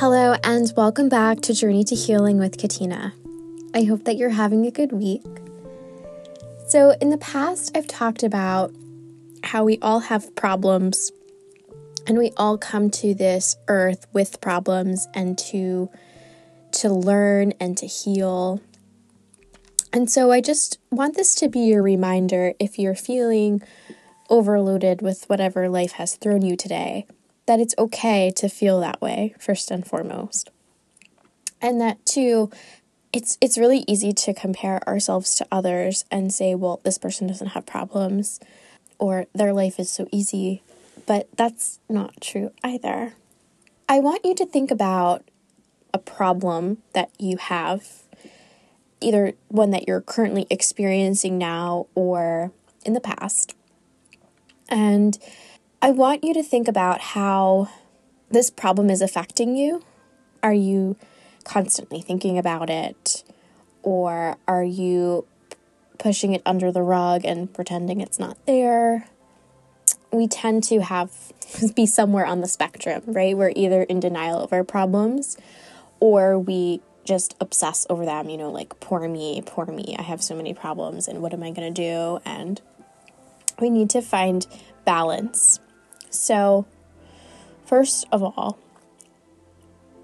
Hello, and welcome back to Journey to Healing with Katina. I hope that you're having a good week. So, in the past, I've talked about how we all have problems and we all come to this earth with problems and to to learn and to heal. And so I just want this to be your reminder if you're feeling overloaded with whatever life has thrown you today that it's okay to feel that way first and foremost. And that too it's it's really easy to compare ourselves to others and say, well, this person doesn't have problems or their life is so easy, but that's not true either. I want you to think about a problem that you have, either one that you're currently experiencing now or in the past. And I want you to think about how this problem is affecting you. Are you constantly thinking about it? Or are you pushing it under the rug and pretending it's not there? We tend to have be somewhere on the spectrum, right? We're either in denial of our problems or we just obsess over them, you know, like poor me, poor me, I have so many problems and what am I going to do? And we need to find balance so, first of all,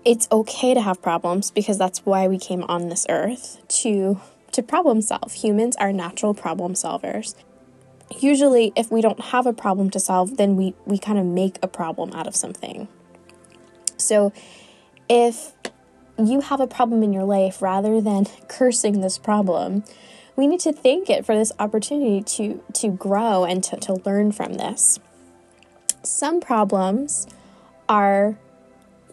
it's okay to have problems because that's why we came on this earth to to problem solve. Humans are natural problem solvers. Usually if we don't have a problem to solve, then we we kind of make a problem out of something. So, if you have a problem in your life rather than cursing this problem, we need to thank it for this opportunity to to grow and to, to learn from this. Some problems are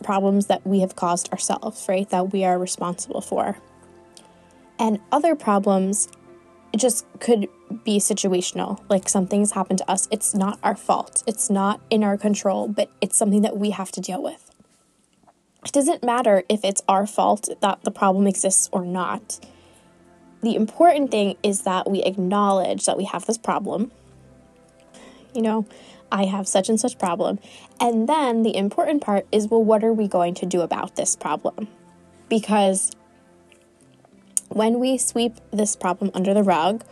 problems that we have caused ourselves, right? That we are responsible for. And other problems just could be situational, like something's happened to us. It's not our fault, it's not in our control, but it's something that we have to deal with. It doesn't matter if it's our fault that the problem exists or not. The important thing is that we acknowledge that we have this problem. You know, I have such and such problem. And then the important part is well, what are we going to do about this problem? Because when we sweep this problem under the rug,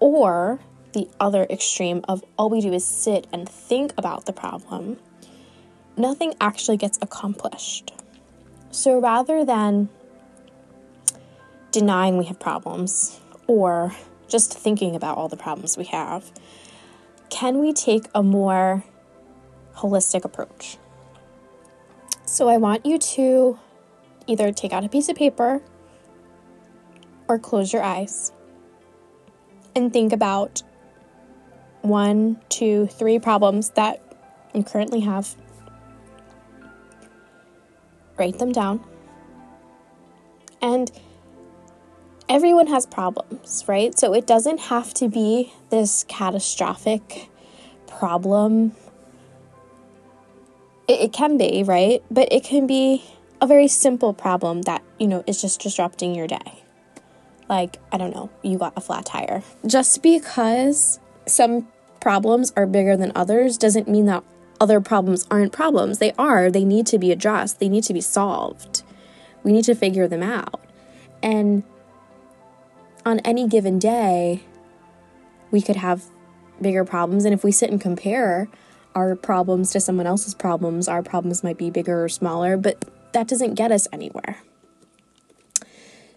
or the other extreme of all we do is sit and think about the problem, nothing actually gets accomplished. So rather than denying we have problems or just thinking about all the problems we have, can we take a more holistic approach? So I want you to either take out a piece of paper or close your eyes and think about one, two, three problems that you currently have. Write them down. And everyone has problems, right? So it doesn't have to be this catastrophic problem. It, it, can be, right? But it can be a very simple problem that, you know, is just disrupting your day. Like, I don't know, you got a flat tire. Just because some problems are bigger than others doesn't mean that other problems aren't problems. They are, they need to be addressed, they need to be solved. We need to figure them out. And on any given day, we could have bigger problems. And if we sit and compare our problems to someone else's problems, our problems might be bigger or smaller, but that doesn't get us anywhere.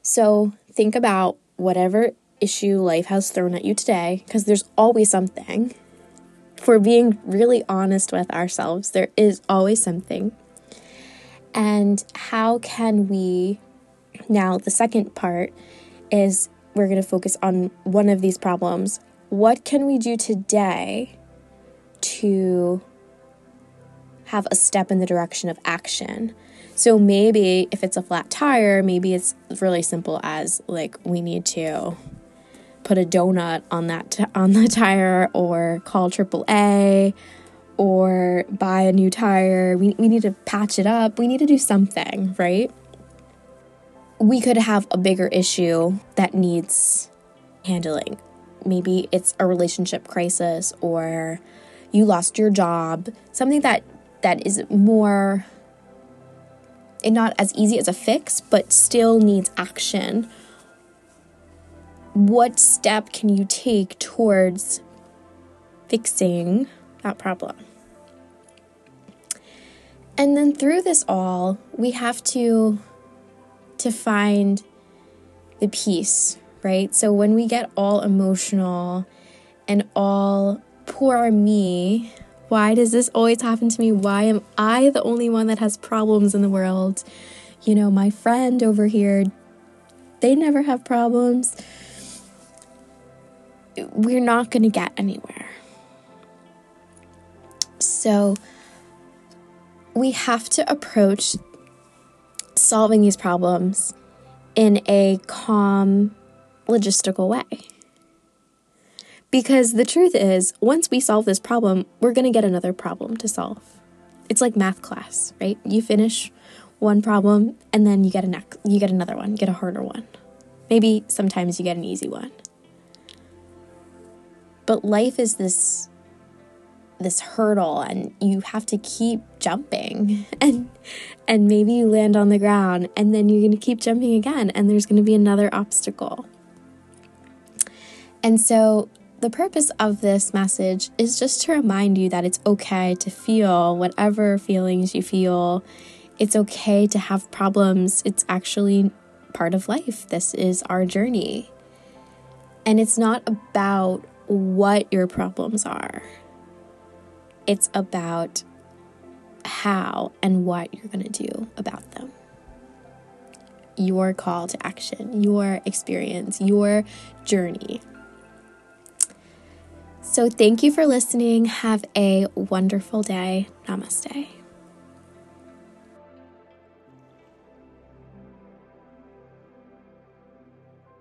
So think about whatever issue life has thrown at you today, because there's always something. For being really honest with ourselves, there is always something. And how can we now, the second part is we're going to focus on one of these problems. What can we do today to have a step in the direction of action? So maybe if it's a flat tire, maybe it's really simple as like we need to put a donut on that t- on the tire or call AAA or buy a new tire. We, we need to patch it up. We need to do something, right? We could have a bigger issue that needs handling. Maybe it's a relationship crisis or you lost your job, something that that is more and not as easy as a fix, but still needs action, what step can you take towards fixing that problem? And then through this all, we have to to find the peace, right? So when we get all emotional and all poor me, why does this always happen to me? Why am I the only one that has problems in the world? You know, my friend over here, they never have problems. We're not going to get anywhere. So, we have to approach solving these problems in a calm, logistical way. Because the truth is, once we solve this problem, we're going to get another problem to solve. It's like math class, right? You finish one problem and then you get a next, you get another one, get a harder one. Maybe sometimes you get an easy one. But life is this this hurdle and you have to keep jumping and and maybe you land on the ground and then you're going to keep jumping again and there's going to be another obstacle. And so the purpose of this message is just to remind you that it's okay to feel whatever feelings you feel. It's okay to have problems. It's actually part of life. This is our journey. And it's not about what your problems are it's about how and what you're going to do about them. Your call to action, your experience, your journey. So, thank you for listening. Have a wonderful day. Namaste.